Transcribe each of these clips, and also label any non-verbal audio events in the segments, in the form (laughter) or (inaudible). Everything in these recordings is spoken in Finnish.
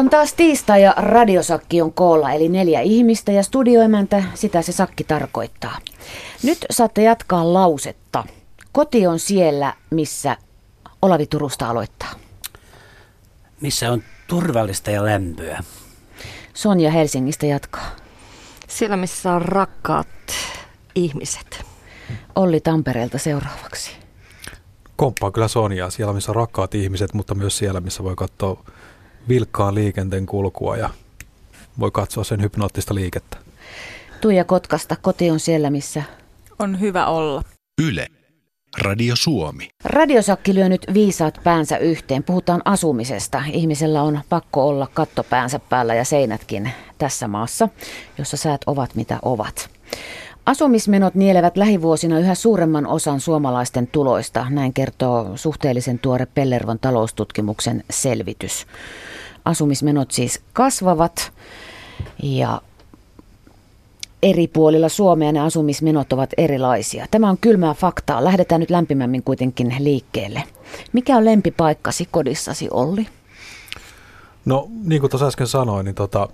On taas tiistai ja radiosakki on koolla, eli neljä ihmistä ja studioemäntä, sitä se sakki tarkoittaa. Nyt saatte jatkaa lausetta. Koti on siellä, missä Olavi Turusta aloittaa. Missä on turvallista ja lämpöä. Sonja Helsingistä jatkaa. Siellä, missä on rakkaat ihmiset. Olli Tampereelta seuraavaksi. Komppaa kyllä Sonjaa siellä, missä on rakkaat ihmiset, mutta myös siellä, missä voi katsoa vilkkaan liikenteen kulkua ja voi katsoa sen hypnoottista liikettä. Tuija Kotkasta, koti on siellä, missä On hyvä olla. Yle. Radio Suomi. Radiosakki lyö nyt viisaat päänsä yhteen. Puhutaan asumisesta. Ihmisellä on pakko olla katto päänsä päällä ja seinätkin tässä maassa, jossa säät ovat mitä ovat. Asumismenot nielevät lähivuosina yhä suuremman osan suomalaisten tuloista, näin kertoo suhteellisen tuore Pellervon taloustutkimuksen selvitys. Asumismenot siis kasvavat ja eri puolilla Suomea ne asumismenot ovat erilaisia. Tämä on kylmää faktaa. Lähdetään nyt lämpimämmin kuitenkin liikkeelle. Mikä on lempipaikkasi kodissasi, Olli? No niin kuin tuossa äsken sanoin, niin tota,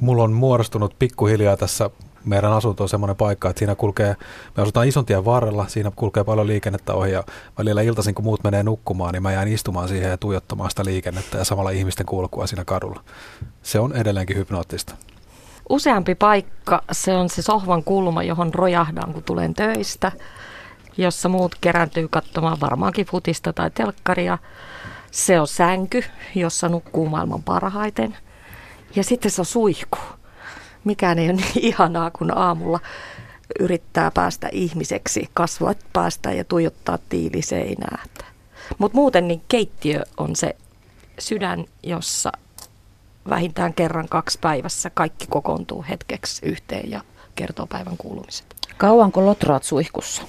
mulla on muodostunut pikkuhiljaa tässä meidän asunto on semmoinen paikka, että siinä kulkee, me asutaan ison tien varrella, siinä kulkee paljon liikennettä ohi ja välillä iltaisin kun muut menee nukkumaan, niin mä jään istumaan siihen ja tuijottamaan sitä liikennettä ja samalla ihmisten kulkua siinä kadulla. Se on edelleenkin hypnoottista. Useampi paikka, se on se sohvan kulma, johon rojahdaan, kun tulen töistä, jossa muut kerääntyy katsomaan varmaankin futista tai telkkaria. Se on sänky, jossa nukkuu maailman parhaiten. Ja sitten se on suihku. Mikään ei ole niin (laughs) ihanaa, kun aamulla yrittää päästä ihmiseksi, kasvot päästä ja tuijottaa tiiliseinää. Mutta muuten niin keittiö on se sydän, jossa vähintään kerran kaksi päivässä kaikki kokoontuu hetkeksi yhteen ja kertoo päivän kuulumiset. Kauanko lotraat suihkussa?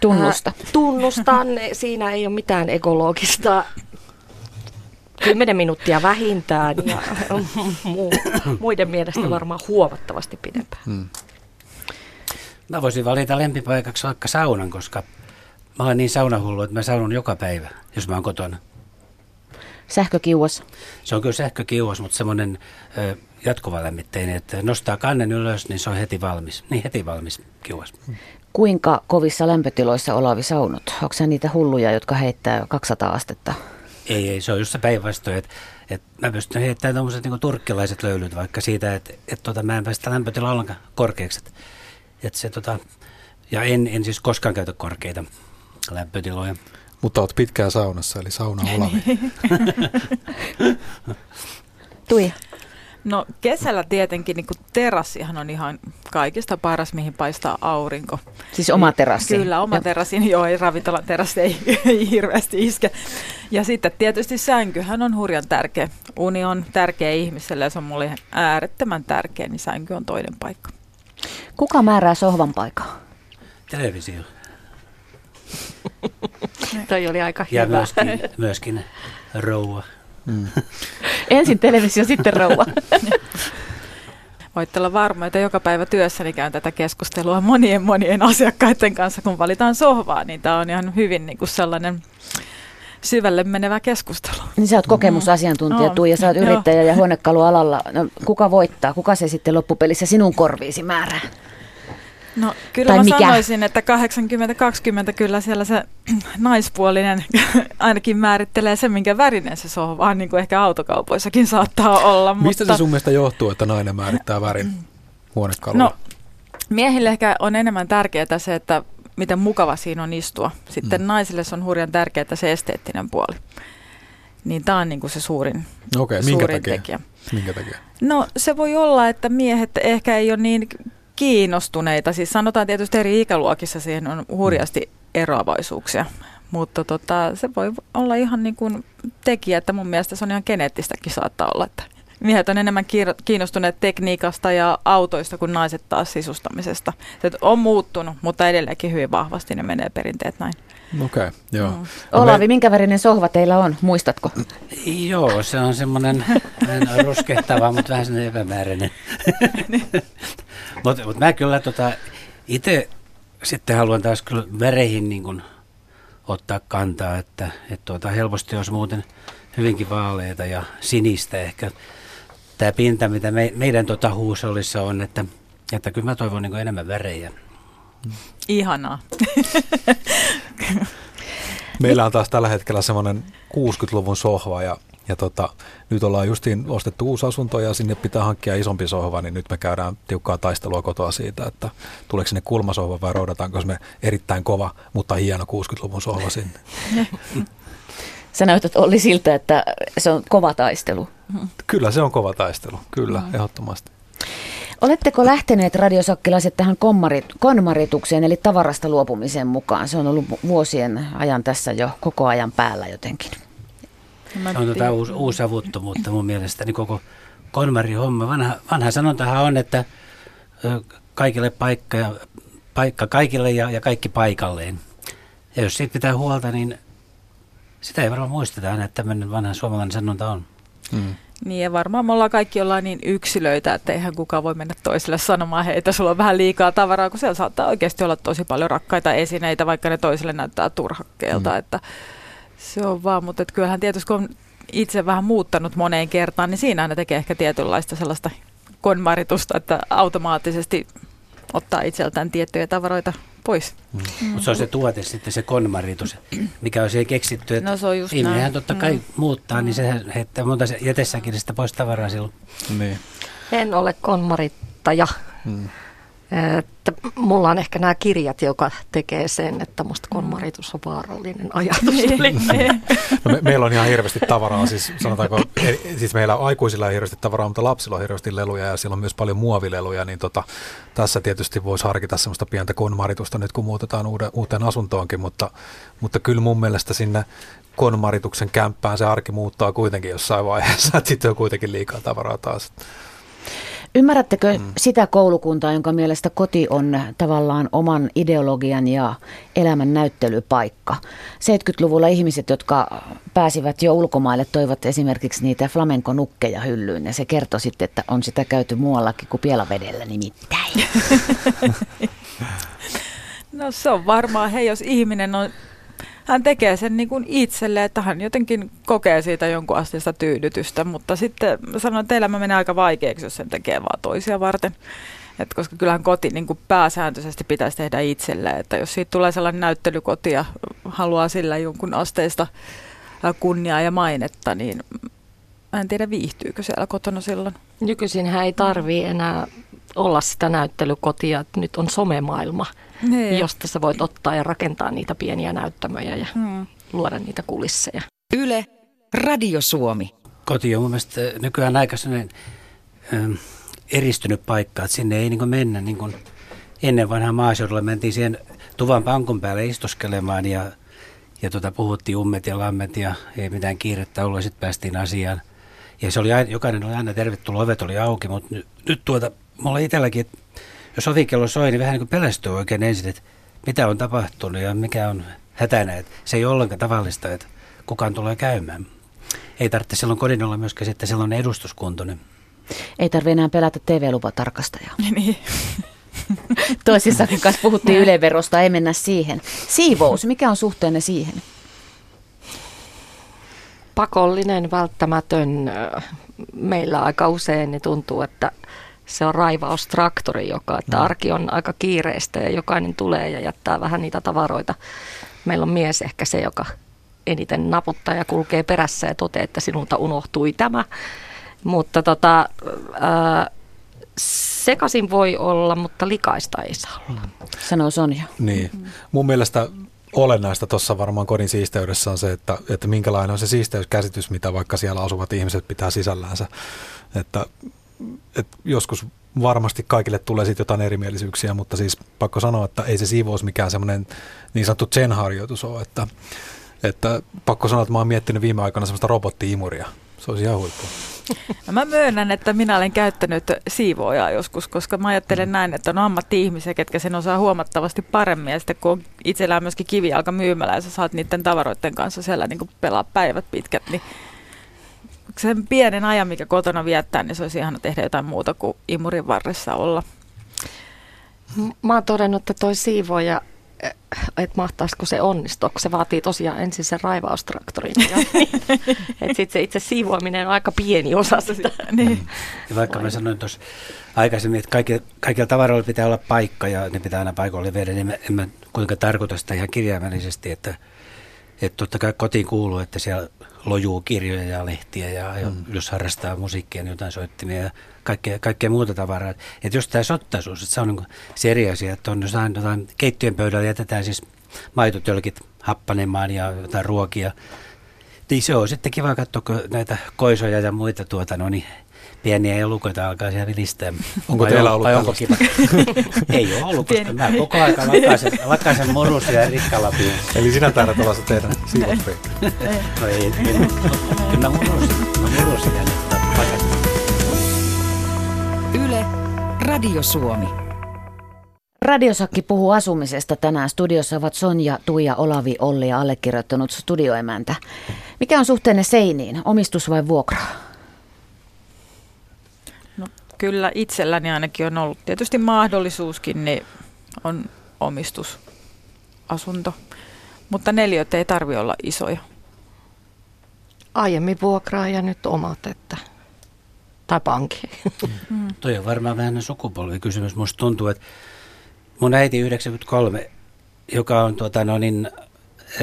Tunnusta. Ää, tunnustan, siinä ei ole mitään ekologista. Kymmenen minuuttia vähintään ja (laughs) mu- muiden mielestä varmaan huomattavasti pidempään. Hmm. Mä voisin valita lempipaikaksi vaikka saunan, koska mä olen niin saunahullu, että mä saunun joka päivä, jos mä oon kotona. Sähkökiuas? Se on kyllä sähkökiuas, mutta semmoinen jatkuva lämmitteinen, että nostaa kannen ylös, niin se on heti valmis. Niin heti valmis kiuas. Kuinka kovissa lämpötiloissa Olavi saunut? Onko niitä hulluja, jotka heittää 200 astetta? Ei, ei, se on just se päinvastoin, että, että mä pystyn heittämään tuommoiset niin turkkilaiset löylyt vaikka siitä, että, että tota, mä en päästä lämpötila ollenkaan korkeaksi. Että, että se, tota, ja en, en siis koskaan käytä korkeita lämpötiloja. Mutta oot pitkään saunassa, eli sauna (laughs) Olavi. (laughs) Tuija. No kesällä tietenkin niin terassihan on ihan kaikista paras, mihin paistaa aurinko. Siis oma terassi? Kyllä, oma terassi. Joo, ei ravintolan terassi ei, (laughs) ei hirveästi iske. Ja sitten tietysti sänkyhän on hurjan tärkeä. Uni on tärkeä ihmiselle ja se on mulle äärettömän tärkeä, niin sänky on toinen paikka. Kuka määrää sohvan paikan? Televisio. (laughs) Toi oli aika ja hyvä. myöskin, (laughs) myöskin rouva. Mm. (laughs) Ensin televisio, sitten rouva. Voitte olla varma, että joka päivä työssäni käyn tätä keskustelua monien monien asiakkaiden kanssa, kun valitaan sohvaa, niin tämä on ihan hyvin niin kuin sellainen syvälle menevä keskustelu. Niin sä oot kokemusasiantuntija, mm. Tuija, sä oot yrittäjä ja huonekalualalla. No, kuka voittaa? Kuka se sitten loppupelissä sinun korviisi määrää? No kyllä tai mä mikä? sanoisin, että 80-20 kyllä siellä se (clears throat) naispuolinen (clears throat) ainakin määrittelee sen, minkä värinen se sohva on, niin kuin ehkä autokaupoissakin saattaa olla. Mistä mutta... se sun mielestä johtuu, että nainen määrittää värin huonekalulla? No, miehille ehkä on enemmän tärkeää se, että miten mukava siinä on istua. Sitten mm. naisille se on hurjan tärkeää se esteettinen puoli. Niin tämä on niin kuin se suurin, okay, suurin minkä takia? tekijä. Minkä takia? No se voi olla, että miehet ehkä ei ole niin kiinnostuneita. Siis sanotaan tietysti eri ikäluokissa siihen on hurjasti eroavaisuuksia. Mutta tota, se voi olla ihan niin kuin tekijä, että mun mielestä se on ihan geneettistäkin saattaa olla, että miehet on enemmän kiinnostuneet tekniikasta ja autoista kuin naiset taas sisustamisesta. Se on muuttunut, mutta edelleenkin hyvin vahvasti ne menee perinteet näin. Okei, okay, joo. Mm. Olavi, me... minkä värinen sohva teillä on, muistatko? Joo, se on semmoinen ruskehtava, mutta vähän semmoinen epämääräinen. (laughs) mutta mut mä kyllä tota, itse sitten haluan taas kyllä väreihin niin kun ottaa kantaa, että et tuota, helposti jos muuten hyvinkin vaaleita ja sinistä ehkä. Tämä pinta, mitä me, meidän tota huusollissa on, että, että kyllä mä toivon niin enemmän värejä. Ihanaa. (laughs) Meillä on taas tällä hetkellä semmoinen 60-luvun sohva ja, ja tota, nyt ollaan justiin ostettu uusi asunto ja sinne pitää hankkia isompi sohva, niin nyt me käydään tiukkaa taistelua kotoa siitä, että tuleeko sinne kulmasohva vai roudataanko me erittäin kova, mutta hieno 60-luvun sohva sinne. (laughs) Sä näytät Olli siltä, että se on kova taistelu. Kyllä se on kova taistelu, kyllä, mm. ehdottomasti. Oletteko lähteneet radiosakkilaiset tähän konmaritukseen, eli tavarasta luopumiseen mukaan? Se on ollut vuosien ajan tässä jo koko ajan päällä jotenkin. Se on tota uusi, uusavuttomuutta mun mielestäni koko konmarihomma. Vanha, vanha sanontahan on, että kaikille paikka, ja, paikka kaikille ja, ja kaikki paikalleen. Ja jos siitä pitää huolta, niin sitä ei varmaan muisteta aina, että tämmöinen vanha suomalainen sanonta on. Hmm. Niin ja varmaan me ollaan kaikki ollaan niin yksilöitä, että eihän kukaan voi mennä toiselle sanomaan, hei, että sulla on vähän liikaa tavaraa, kun siellä saattaa oikeasti olla tosi paljon rakkaita esineitä, vaikka ne toiselle näyttää turhakkeelta. Mm. Että se on vaan, mutta että kyllähän tietysti kun on itse vähän muuttanut moneen kertaan, niin siinä ne tekee ehkä tietynlaista sellaista konmaritusta, että automaattisesti ottaa itseltään tiettyjä tavaroita pois. Mm. Mm. Mutta se on se tuote sitten, se konmaritus, mikä on siihen keksitty. Että no se on just ihminenhän näin. totta kai mm. muuttaa, niin se heittää monta jätessäkin sitä pois tavaraa silloin. Niin. En ole konmarittaja. Mm. Että mulla on ehkä nämä kirjat, joka tekee sen, että musta konmaritus on vaarallinen ajatus. Niin. no me, meillä on ihan hirveästi tavaraa, siis sanotaanko, siis meillä aikuisilla on hirveästi tavaraa, mutta lapsilla on hirveästi leluja ja siellä on myös paljon muovileluja, niin tota, tässä tietysti voisi harkita semmoista pientä konmaritusta nyt kun muutetaan uuden, uuteen asuntoonkin, mutta, mutta kyllä mun mielestä sinne konmarituksen kämppään se arki muuttaa kuitenkin jossain vaiheessa, (laughs) että sitten on kuitenkin liikaa tavaraa taas. Ymmärrättekö mm. sitä koulukuntaa, jonka mielestä koti on tavallaan oman ideologian ja elämän näyttelypaikka? 70-luvulla ihmiset, jotka pääsivät jo ulkomaille, toivat esimerkiksi niitä flamenco-nukkeja hyllyyn ja se kertoi sitten, että on sitä käyty muuallakin kuin Pielavedellä nimittäin. (laughs) No se on varmaan, hei jos ihminen on hän tekee sen niin kuin itselle, että hän jotenkin kokee siitä jonkun asteista tyydytystä, mutta sitten sanon, että elämä menee aika vaikeaksi, jos sen tekee vaan toisia varten. Et koska kyllähän koti niin kuin pääsääntöisesti pitäisi tehdä itselle, että jos siitä tulee sellainen näyttelykoti ja haluaa sillä jonkun asteista kunniaa ja mainetta, niin en tiedä viihtyykö siellä kotona silloin. Nykyisin hän ei tarvii enää olla sitä näyttelykotia, että nyt on somemaailma, niin. josta sä voit ottaa ja rakentaa niitä pieniä näyttämöjä ja hmm. luoda niitä kulisseja. Yle, Radio Suomi. Koti on mun mielestä nykyään aika sellainen ähm, eristynyt paikka, että sinne ei niin mennä niin kuin ennen vanhaa maaseudulla mentiin siihen tuvan pankon päälle istuskelemaan ja, ja tota, puhuttiin ummet ja lammet ja ei mitään kiirettä ollut ja sitten päästiin asiaan. Ja se oli aina, jokainen oli aina tervetullut, ovet oli auki, mutta nyt, nyt tuota, mulla itselläkin, että jos ovikello soi, niin vähän niin kuin pelästyy oikein ensin, että mitä on tapahtunut ja mikä on hätänä. Että se ei ole ollenkaan tavallista, että kukaan tulee käymään. Ei tarvitse silloin kodin olla myöskään sitten sellainen edustuskuntoinen. Ei tarvitse enää pelätä TV-lupatarkastajaa. (laughs) Niin. Toisissakin kanssa puhuttiin yleverosta, ei mennä siihen. Siivous, mikä on suhteenne siihen? Pakollinen, välttämätön. Meillä aika usein niin tuntuu, että se on raivaustraktori, joka, että no. arki on aika kiireistä ja jokainen tulee ja jättää vähän niitä tavaroita. Meillä on mies ehkä se, joka eniten naputtaa ja kulkee perässä ja toteaa, että sinulta unohtui tämä. Mutta tota, ää, sekasin voi olla, mutta likaista ei saa olla. Sanoo Sonja. Niin. Mun mielestä olennaista tuossa varmaan kodin siisteydessä on se, että, että minkälainen on se siisteyskäsitys, mitä vaikka siellä asuvat ihmiset pitää sisällänsä. Että että joskus varmasti kaikille tulee sitten jotain erimielisyyksiä, mutta siis pakko sanoa, että ei se siivous mikään semmoinen niin sanottu zen-harjoitus ole, että, että pakko sanoa, että mä oon miettinyt viime aikoina semmoista robottiimuria. Se olisi ihan huippu. No mä myönnän, että minä olen käyttänyt siivoojaa joskus, koska mä ajattelen näin, että on ammatti-ihmisiä, ketkä sen osaa huomattavasti paremmin. Ja sitten kun on itsellään myöskin kivijalka myymälä ja sä saat niiden tavaroiden kanssa siellä niin pelaa päivät pitkät, niin sen pienen ajan, mikä kotona viettää, niin se olisi ihana tehdä jotain muuta kuin imurin varressa olla. Mä oon todennut, että toi siivoja että mahtaisiko se onnistua, kun se vaatii tosiaan ensin sen raivaustraktorin. (laughs) että sitten se itse siivoaminen on aika pieni osa sitä. niin. Ja vaikka mä sanoin tuossa aikaisemmin, että kaikilla, kaikilla tavaroilla pitää olla paikka ja ne pitää aina paikoille viedä, niin en mä kuinka tarkoita sitä ihan kirjaimellisesti, että, että totta kai kotiin kuuluu, että siellä lojuu kirjoja ja lehtiä ja mm. jos harrastaa musiikkia, niin jotain soittimia ja kaikkea, kaikkea muuta tavaraa. Että jos tämä sottaisuus, että se on niin se eri asia, että on jotain, jotain keittiön pöydällä jätetään siis maitotölkit happanemaan ja jotain ruokia. Niin se on sitten kiva katsoa, näitä koisoja ja muita tuota, no niin, pieniä elukoita alkaa siellä vilistää. Onko vai teillä ollut onko kiva? (laughs) Ei ole ollut, koska mä koko ajan lakaisen, lakaisen morusia ja rikkalapia. Eli sinä taidat olla se teidän siivotri. no ei, ei. Kyllä murusia, no murusia. Yle, Radio Suomi. Radiosakki puhuu asumisesta tänään. Studiossa ovat Sonja, Tuija, Olavi, Olli ja allekirjoittanut studioemäntä. Mikä on suhteenne seiniin, omistus vai vuokra? Kyllä itselläni ainakin on ollut tietysti mahdollisuuskin, niin on omistusasunto. Mutta neliöt ei tarvi olla isoja. Aiemmin vuokraa ja nyt omat, että tai pankki. (laughs) Mm. Toi on varmaan vähän sukupolvikysymys. Musta tuntuu, että mun äiti 93, joka on tuota, no niin,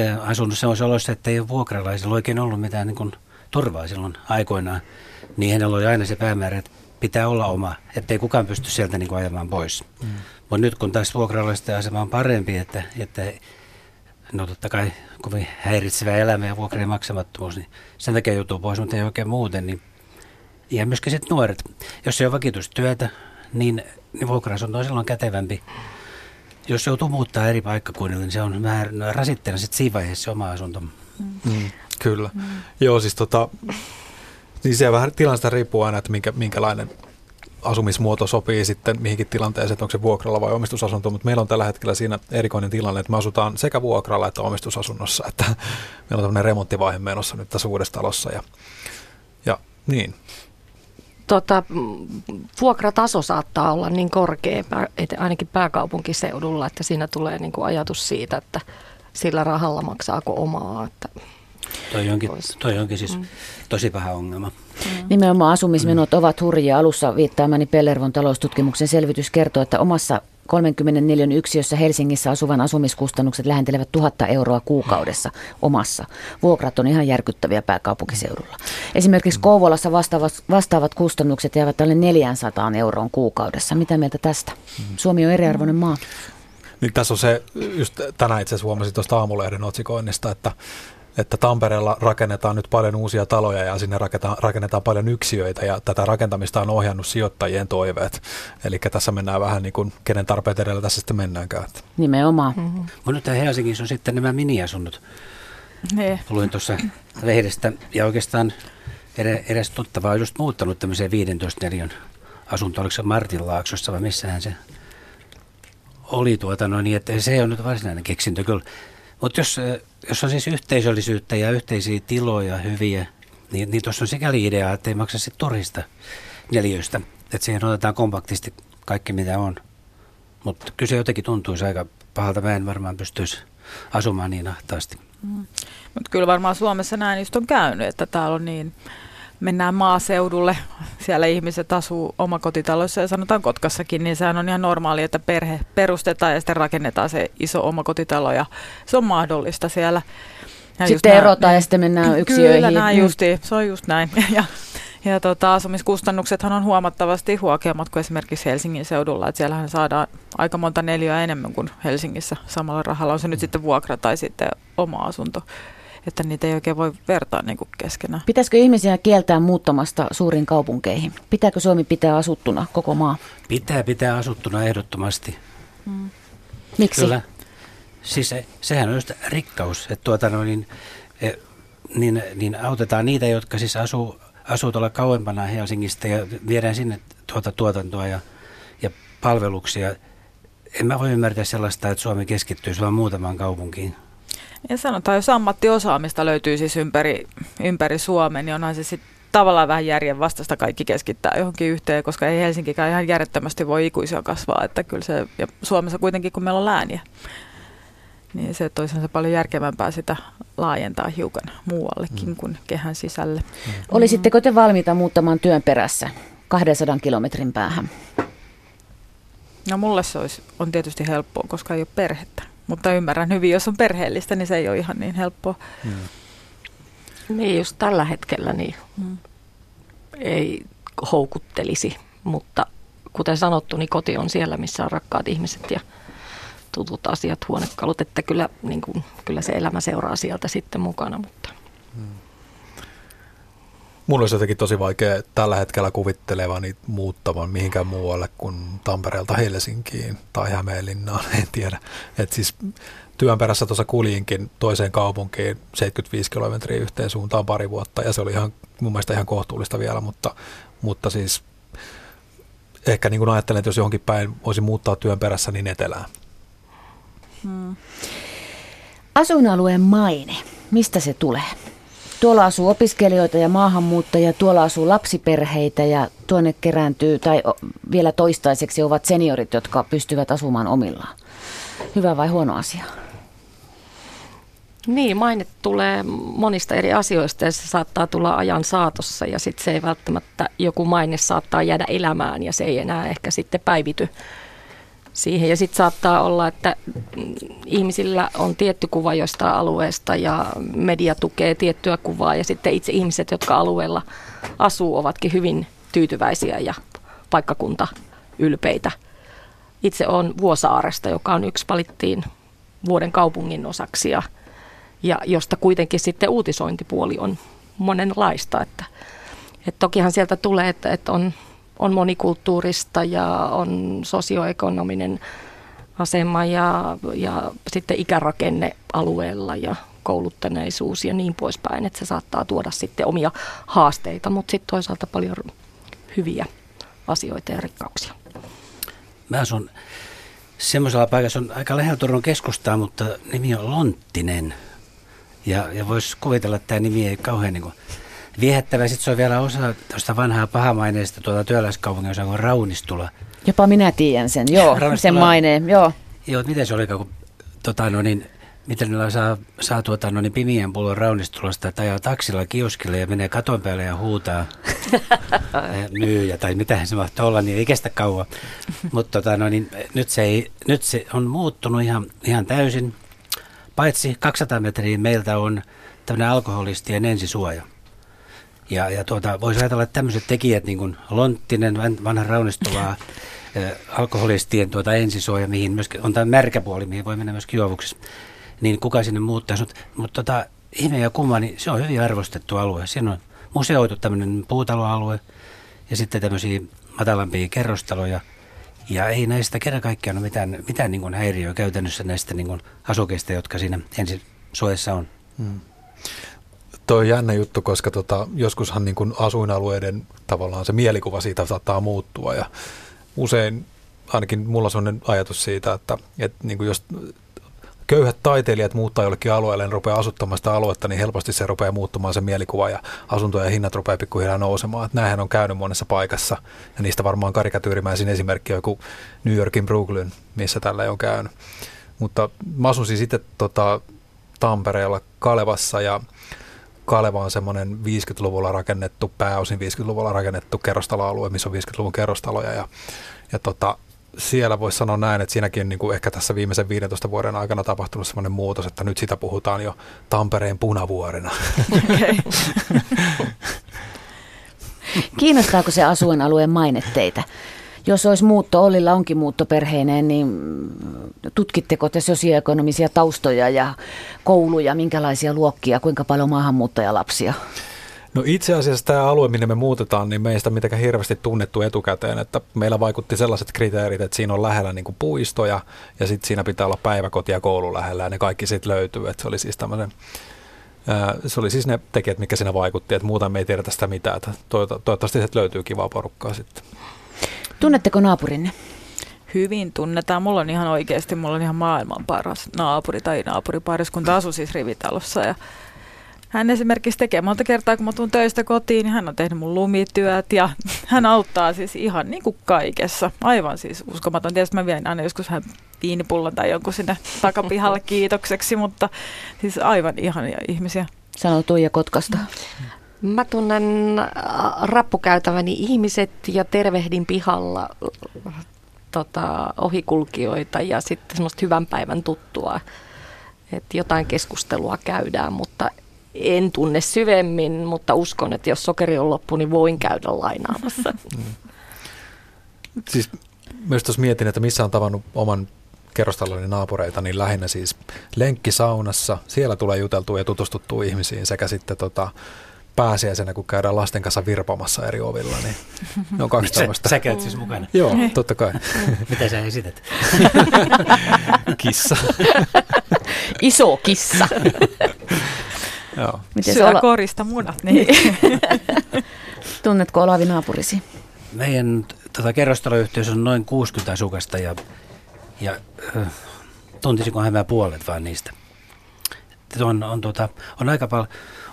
äh, asunut sellaisessa oloissa, että ei ole vuokralaisilla oikein ollut mitään niin kuin, turvaa silloin aikoinaan, niin hänellä oli aina se päämäärä, että pitää olla oma, ettei kukaan pysty sieltä niin kuin, ajamaan pois. Mm. Mutta nyt kun taas vuokralaisten asema on parempi, että, että no totta kai kovin häiritsevä elämä ja vuokrien maksamattomuus, niin sen takia joutuu pois, mutta ei oikein muuten, niin ja myöskin sitten nuoret. Jos se on vakitustyötä, niin, niin vuokra-asunto on silloin kätevämpi. Jos joutuu muuttaa eri paikkakunnille, niin se on vähän rasitteena sitten siinä vaiheessa se oma asunto. Mm. Mm, kyllä. Mm. Joo, siis tota, niin se vähän tilanteesta riippuu aina, että minkä, minkälainen asumismuoto sopii sitten mihinkin tilanteeseen, että onko se vuokralla vai omistusasunto, mutta meillä on tällä hetkellä siinä erikoinen tilanne, että me asutaan sekä vuokralla että omistusasunnossa, että (laughs) meillä on tämmöinen remonttivaihe menossa nyt tässä uudessa talossa ja, ja niin, tota, vuokrataso saattaa olla niin korkea, ainakin pääkaupunkiseudulla, että siinä tulee niin kuin ajatus siitä, että sillä rahalla maksaako omaa. Että toi onkin, toi onkin siis mm. tosi paha ongelma. Mm. Nimenomaan asumismenot mm. ovat hurjia. Alussa viittaamani Pellervon taloustutkimuksen selvitys kertoo, että omassa 34 yksiössä Helsingissä asuvan asumiskustannukset lähentelevät 1000 euroa kuukaudessa omassa. Vuokrat on ihan järkyttäviä pääkaupunkiseudulla. Esimerkiksi Kouvolassa vastaavat, vastaavat kustannukset jäävät alle 400 euroon kuukaudessa. Mitä mieltä tästä? Suomi on eriarvoinen maa. Niin tässä on se, just tänään itse asiassa huomasin tuosta aamulehden otsikoinnista, että että Tampereella rakennetaan nyt paljon uusia taloja ja sinne rakennetaan, rakennetaan paljon yksiöitä ja tätä rakentamista on ohjannut sijoittajien toiveet. Eli tässä mennään vähän niin kuin kenen tarpeet edellä tässä sitten mennäänkään. Nimenomaan. Mm-hmm. Mutta nyt Helsingissä on sitten nämä miniasunnot. Ne. Luin tuossa lehdestä ja oikeastaan edes tuttavaa on just muuttanut tämmöiseen 15 neliön asunto, oliko se Martinlaaksossa vai missähän se oli tuota, no niin, että se on nyt varsinainen keksintö kyllä. Mutta jos, jos on siis yhteisöllisyyttä ja yhteisiä tiloja hyviä, niin, niin tuossa on sikäli idea, että ei maksa sitten turista neljöistä. Että siihen otetaan kompaktisti kaikki mitä on. Mutta kyllä se jotenkin tuntuisi aika pahalta. Mä en varmaan pystyisi asumaan niin ahtaasti. Mm. Mutta kyllä varmaan Suomessa näin just on käynyt, että täällä on niin mennään maaseudulle, siellä ihmiset asuu omakotitaloissa ja sanotaan Kotkassakin, niin sehän on ihan normaali, että perhe perustetaan ja sitten rakennetaan se iso omakotitalo ja se on mahdollista siellä. Ja sitten erotaan nää, ja sitten mennään yksiöihin. Kyllä näin justi, se on just näin. (laughs) Ja, ja tota, asumiskustannuksethan on huomattavasti huokeammat kuin esimerkiksi Helsingin seudulla, että siellähän saadaan aika monta neliöä enemmän kuin Helsingissä samalla rahalla, on se nyt sitten vuokra tai sitten oma asunto että niitä ei oikein voi vertaa niin kuin keskenään. Pitäisikö ihmisiä kieltää muuttamasta suuriin kaupunkeihin? Pitääkö Suomi pitää asuttuna koko maa? Pitää pitää asuttuna ehdottomasti. Mm. Miksi? Kyllä. Siis se, sehän on just rikkaus, että tuota, no, niin, e, niin, niin autetaan niitä, jotka siis asuu, asuu tuolla kauempana Helsingistä ja viedään sinne tuota tuotantoa ja, ja palveluksia. En mä voi ymmärtää sellaista, että Suomi keskittyisi vain muutamaan kaupunkiin. Ja sanotaan, jos ammattiosaamista löytyy siis ympäri, ympäri Suomen, niin onhan se sitten tavallaan vähän järjen vastasta kaikki keskittää johonkin yhteen, koska ei Helsinkikään ihan järjettömästi voi ikuisia kasvaa, että kyllä se, ja Suomessa kuitenkin kun meillä on lääniä, niin se toisaalta paljon järkevämpää sitä laajentaa hiukan muuallekin mm. kuin kehän sisälle. Mm. Olisitteko te valmiita muuttamaan työn perässä 200 kilometrin päähän? No mulle se olisi, on tietysti helppoa, koska ei ole perhettä. Mutta ymmärrän hyvin, jos on perheellistä, niin se ei ole ihan niin helppoa. Mm. Niin, just tällä hetkellä niin mm. ei houkuttelisi, mutta kuten sanottu, niin koti on siellä, missä on rakkaat ihmiset ja tutut asiat, huonekalut, että kyllä, niin kuin, kyllä se elämä seuraa sieltä sitten mukana. Mutta. Hmm. Mulla olisi jotenkin tosi vaikea tällä hetkellä kuvittelevani muuttavan mihinkään muualle kuin Tampereelta Helsinkiin tai Hämeenlinnaan, (laughs) en tiedä. Et siis työn perässä tuossa kuljinkin toiseen kaupunkiin 75 kilometriä yhteen suuntaan pari vuotta ja se oli ihan, mun mielestä ihan kohtuullista vielä, mutta, mutta siis ehkä niin kuin ajattelen, että jos johonkin päin voisi muuttaa työn perässä, niin etelään. Hmm. Asuinalueen maine, mistä se tulee? Tuolla asuu opiskelijoita ja maahanmuuttajia, tuolla asuu lapsiperheitä ja tuonne kerääntyy, tai vielä toistaiseksi ovat seniorit, jotka pystyvät asumaan omillaan. Hyvä vai huono asia? Niin, maine tulee monista eri asioista ja se saattaa tulla ajan saatossa ja sitten se ei välttämättä, joku maine saattaa jäädä elämään ja se ei enää ehkä sitten päivity siihen. Ja sitten saattaa olla, että ihmisillä on tietty kuva jostain alueesta ja media tukee tiettyä kuvaa ja sitten itse ihmiset, jotka alueella asuu, ovatkin hyvin tyytyväisiä ja paikkakunta ylpeitä. Itse on Vuosaaresta, joka on yksi valittiin vuoden kaupungin osaksi ja, ja josta kuitenkin sitten uutisointipuoli on monenlaista. Että, että tokihan sieltä tulee, että, että on on monikulttuurista ja on sosioekonominen asema ja, ja sitten ikärakenne alueella ja kouluttaneisuus ja niin poispäin, että se saattaa tuoda sitten omia haasteita, mutta sitten toisaalta paljon hyviä asioita ja rikkauksia. Mä asun semmoisella paikassa, on aika lähellä Turun keskustaa, mutta nimi on Lonttinen. Ja, ja voisi kuvitella, että tämä nimi ei kauhean niin kuin viehättävä. Sitten se on vielä osa tuosta vanhaa pahamaineista tuota työläiskaupungin osa kuin Raunistula. Jopa minä tiedän sen, joo, (laughs) Raunistula, sen maineen, joo. Joo, miten se oli, kun tota, no niin, miten niillä saa, saa tuota, no niin, pimien pullon raunistulasta, että ajaa taksilla kioskille ja menee katon päälle ja huutaa (laughs) myyjä tai mitä se mahtaa olla, niin ei kestä kauan. Mutta tota, no niin, nyt, se ei, nyt se on muuttunut ihan, ihan täysin. Paitsi 200 metriä meiltä on tämmöinen alkoholistien ensisuoja. Ja, ja tuota, voisi ajatella, että tämmöiset tekijät, niin kuin Lonttinen, vanha raunistuvaa, (clears throat) alkoholistien tuota ensisuoja, mihin myöskin on tämä märkä puoli, mihin voi mennä myöskin juovuksessa, niin kuka sinne muuttaisi. Mutta, mutta tota, ihme ja kumma, niin se on hyvin arvostettu alue. Siinä on museoitu tämmöinen puutaloalue ja sitten tämmöisiä matalampia kerrostaloja. Ja ei näistä kerran kaikkiaan ole mitään, mitään niin kuin häiriöä käytännössä näistä niin kuin asukeista, jotka siinä ensisuojassa on. Hmm. Tuo on jännä juttu, koska tota, joskushan niin kuin asuinalueiden tavallaan se mielikuva siitä saattaa muuttua ja usein ainakin mulla on sellainen ajatus siitä, että, että niin kuin jos köyhät taiteilijat muuttaa jollekin alueelle ja rupeaa asuttamaan sitä aluetta, niin helposti se rupeaa muuttumaan se mielikuva ja asuntojen hinnat rupeaa pikkuhiljaa nousemaan. Että näinhän on käynyt monessa paikassa ja niistä varmaan karikatyyrimäisin esimerkki on joku New Yorkin Brooklyn, missä tällä on käynyt. Mutta mä asun siis itse tota, Tampereella Kalevassa ja Kaleva on semmoinen 50-luvulla rakennettu, pääosin 50-luvulla rakennettu kerrostaloalue, missä on 50-luvun kerrostaloja ja, ja tota, siellä voisi sanoa näin, että siinäkin niin kuin ehkä tässä viimeisen 15 vuoden aikana tapahtunut semmoinen muutos, että nyt sitä puhutaan jo Tampereen punavuorena. Okay. (laughs) Kiinnostaako se asuinalueen maine teitä? Jos olisi muutto, Ollilla onkin muuttoperheineen, niin tutkitteko te sosioekonomisia taustoja ja kouluja, minkälaisia luokkia, kuinka paljon maahanmuuttajalapsia? No itse asiassa tämä alue, minne me muutetaan, niin meistä mitenkään hirveästi tunnettu etukäteen, että meillä vaikutti sellaiset kriteerit, että siinä on lähellä niin kuin puistoja ja sitten siinä pitää olla päiväkoti ja koulu lähellä ja ne kaikki sitten löytyy, että se oli siis tämmöinen se oli siis ne tekijät, mikä siinä vaikutti, että muuta me ei tiedetä sitä mitään. Että toivottavasti sieltä löytyy kivaa porukkaa sitten. Tunnetteko naapurinne? Hyvin tunnetaan. Mulla on ihan oikeasti, mulla on ihan maailman paras naapuri tai naapuripariskunta asuu siis rivitalossa ja hän esimerkiksi tekee monta kertaa, kun mä tuun töistä kotiin, niin hän on tehnyt mun lumityöt ja (laughs) hän auttaa siis ihan niin kuin kaikessa. Aivan siis uskomaton. Tietysti mä vien aina joskus hän viinipullon tai jonkun sinne takapihalle (laughs) kiitokseksi, mutta siis aivan ihania ihmisiä. Sanoo Tuija Kotkasta. Mä tunnen äh, rappukäytäväni ihmiset ja tervehdin pihalla äh, tota, ohikulkijoita ja sitten semmoista hyvän päivän tuttua, että jotain keskustelua käydään, mutta en tunne syvemmin, mutta uskon, että jos sokeri on loppu, niin voin käydä lainaamassa. (laughs) Siis myös tuossa mietin, että missä on tavannut oman kerrostaloni naapureita, niin lähinnä siis lenkkisaunassa. Siellä tulee juteltua ja tutustuttua ihmisiin sekä sitten tota, pääsiäisenä, kun käydään lasten kanssa virpomassa eri ovilla, niin ne on kaksi Sä, tämmöistä. sä käyt siis mukana. Joo, totta kai. (laughs) Mitä sä esität? (laughs) Kissa. (laughs) Iso kissa. Joo. Miten se Syö Ola, korista munat. Niin. tunnetko Olavi naapurisi? Meidän tota, kerrostaloyhteys on noin 60 asukasta ja, ja äh, tuntisinko hän puolet vaan niistä. On, on, tota, on aika paljon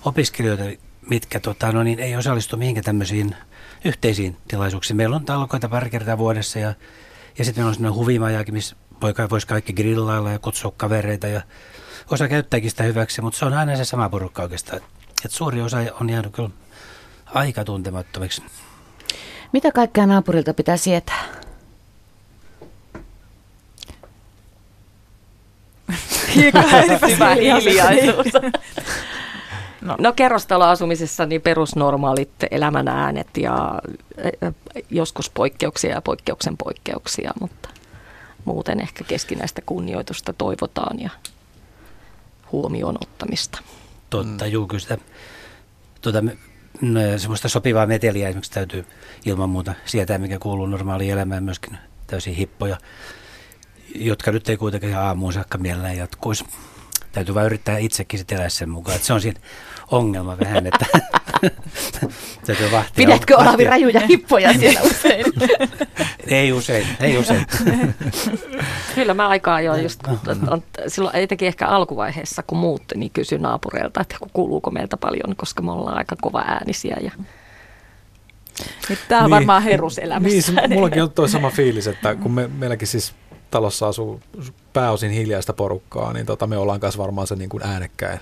opiskelijoita, mitkä tota, no niin, ei osallistu mihinkään tämmöisiin yhteisiin tilaisuuksiin. Meillä on talkoita pari kertaa vuodessa ja, ja sitten on sellainen huvimajakin, missä voi, voisi kaikki grillailla ja kutsua kavereita ja osa käyttääkin sitä hyväksi, mutta se on aina se sama porukka oikeastaan. Et suuri osa on jäänyt kyllä aika tuntemattomiksi. Mitä kaikkea naapurilta pitää sietää? (laughs) Hyvä hiljaisuus. No, no kerrostaloasumisessa niin perusnormaalit elämän äänet ja joskus poikkeuksia ja poikkeuksen poikkeuksia, mutta muuten ehkä keskinäistä kunnioitusta toivotaan ja huomioon ottamista. Totta, juu, kyllä sitä tuota, no, semmoista sopivaa meteliä esimerkiksi täytyy ilman muuta sietää, mikä kuuluu normaaliin elämään myöskin täysin hippoja, jotka nyt ei kuitenkaan aamuun saakka mielellään jatkuisi. Täytyy vain yrittää itsekin sitten elää sen mukaan, että se on siinä ongelma vähän, että (laughs) täytyy vahtia. Pidätkö Olavi vahtia. rajuja hippoja siellä usein? (laughs) Ei usein, ei usein. (laughs) Kyllä mä aika ajoin just, on, silloin etenkin ehkä alkuvaiheessa, kun muutti, niin kysyin naapureilta, että kuuluuko meiltä paljon, koska me ollaan aika kova äänisiä ja Tämä on Niin. varmaan heruselämässä. Niin, mullakin on tuo sama fiilis, että kun me, meilläkin siis talossa asuu pääosin hiljaista porukkaa, niin tota, me ollaan kanssa varmaan se niin kuin äänekkäin.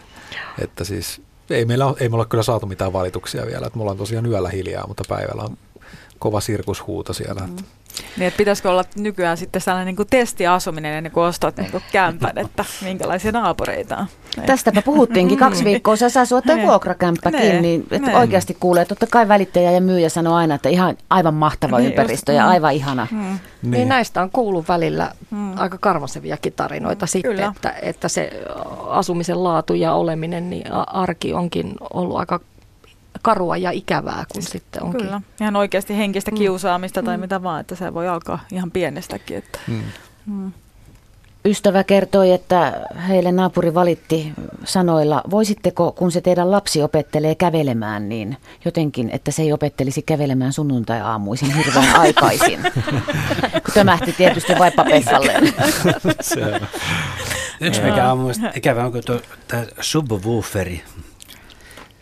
Että siis ei meillä, ole, ei me olla kyllä saatu mitään valituksia vielä. Että mulla on tosiaan yöllä hiljaa, mutta päivällä on kova sirkushuuto siellä. Että Niin, että pitäisikö olla nykyään sitten sellainen niin kuin testiasuminen ennen kuin ostat niin kuin kämpän, että minkälaisia naapureita on. Niin. Tästäpä puhuttiinkin (laughs) kaksi viikkoa. Sä saa suottaa vuokrakämppäkin, Ne. niin että Ne. oikeasti kuulee. Totta kai välittäjä ja myyjä sanoo aina, että ihan aivan mahtava Niin ympäristö just, ja mm. aivan ihana. Mm. Niin. niin näistä on kuullut välillä mm. aika karmaseviakin tarinoita sitten, Kyllä. että, että se asumisen laatu ja oleminen, niin arki onkin ollut aika karua ja ikävää, kun sitten onkin. Kyllä, ihan oikeasti henkistä kiusaamista tai mitä vaan, että se voi alkaa ihan pienestäkin. Että. mm. Mm. Ystävä kertoi, että heille naapuri valitti sanoilla, voisitteko, kun se teidän lapsi opettelee kävelemään, niin jotenkin, että se ei opettelisi kävelemään sunnuntai-aamuisin hirveän (laughs) aikaisin. Kun Tömähti tietysti vaippapessalle. (laughs) Selvä. Yksi mikä on ikävä on tuo tämä subwooferi.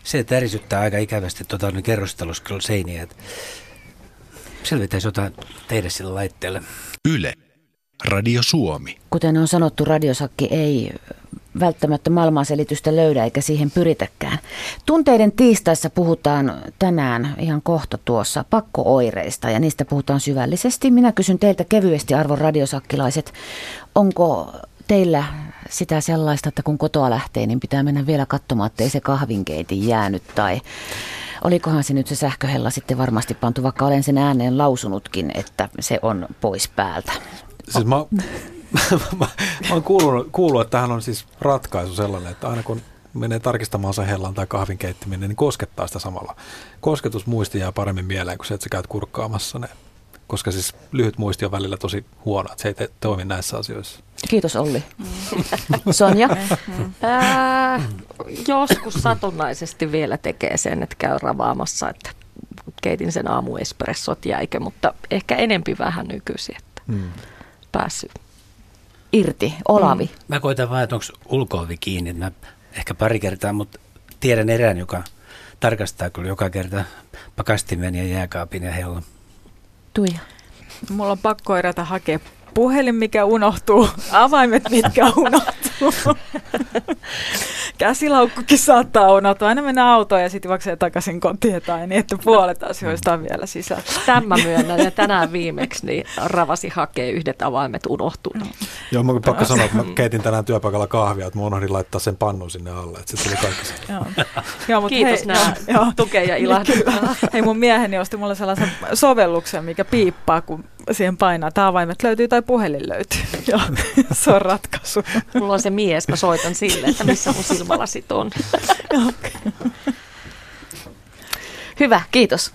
Se tärisyttää aika ikävästi tuota, niin kerrostalossa kyllä seiniä. että Selvittäisi jotain tehdä sillä laitteelle. Yle. Radio Suomi. Kuten on sanottu, radiosakki ei välttämättä maailmanselitystä löydä eikä siihen pyritäkään. Tunteiden tiistaissa puhutaan tänään ihan kohta tuossa pakkooireista ja niistä puhutaan syvällisesti. Minä kysyn teiltä kevyesti arvon radiosakkilaiset, onko teillä sitä sellaista, että kun kotoa lähtee, niin pitää mennä vielä katsomaan, ettei se kahvinkeitin jäänyt tai olikohan se nyt se sähköhella sitten varmasti pantu, vaikka olen sen ääneen lausunutkin, että se on pois päältä. Siis mä, (laughs) mä, mä oon kuullut, kuullut, että tähän on siis ratkaisu sellainen, että aina kun menee tarkistamaan sen hellan tai kahvin keittiminen, niin koskettaa sitä samalla. Kosketusmuisti jää paremmin mieleen kuin se, että sä käyt kurkkaamassa ne. Koska siis lyhyt muisti on välillä tosi huono, että se ei te- toimi näissä asioissa. Kiitos Olli. (laughs) Sonja? Ää, joskus satunnaisesti vielä tekee sen, että käy ravaamassa, että keitin sen aamuespressot jäikö, mutta ehkä enempi vähän nykyisin, että Mm. päässyt. Irti, Olavi. Mä koitan vaan, että onko ulkoovi kiinni. Mä ehkä pari kertaa, mutta tiedän erään, joka tarkastaa kyllä joka kerta pakastimen ja jääkaapin ja hellon. Tuija. Mulla on pakko erätä hakea puhelin, mikä unohtuu, avaimet, mitkä unohtuu. (laughs) Käsilaukkukin saattaa unohtua. Aina mennä autoon ja sitten juoksee takaisin kotiin tai niin, että puolet asioista on vielä sisällä. Tämä mä myönnän ja tänään viimeksi niin ravasi hakee yhdet avaimet unohtunut. Joo, mä pakko sanoa, että mä keitin tänään työpaikalla kahvia, että mä unohdin laittaa sen pannun sinne alle, että se tuli kaikki sen. Joo. Joo, mut Kiitos hei, nää joo, tukea ja ilahduttaa. Hei mun mieheni osti mulle sellaisen sovelluksen, mikä piippaa, kun siihen painaa. Tämä avaimet löytyy tai puhelin löytyy. (laughs) Joo, se on ratkaisu. Mulla on se mies, mä soitan sille, että missä mun silmälasit on. (laughs) Hyvä, kiitos.